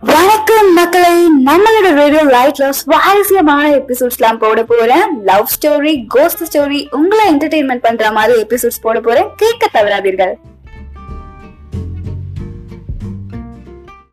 வணக்கம் மக்களை நம்மளோட ரேடியோ லைட்ல சுவாரஸ்யமான எபிசோட்ஸ் எல்லாம் போட போறேன். லவ் ஸ்டோரி கோஸ்ட் ஸ்டோரி உங்களை என்டர்டைன்மெண்ட் பண்ற மாதிரி எபிசோட்ஸ் போட போறேன். கேட்க தவறாதீர்கள்.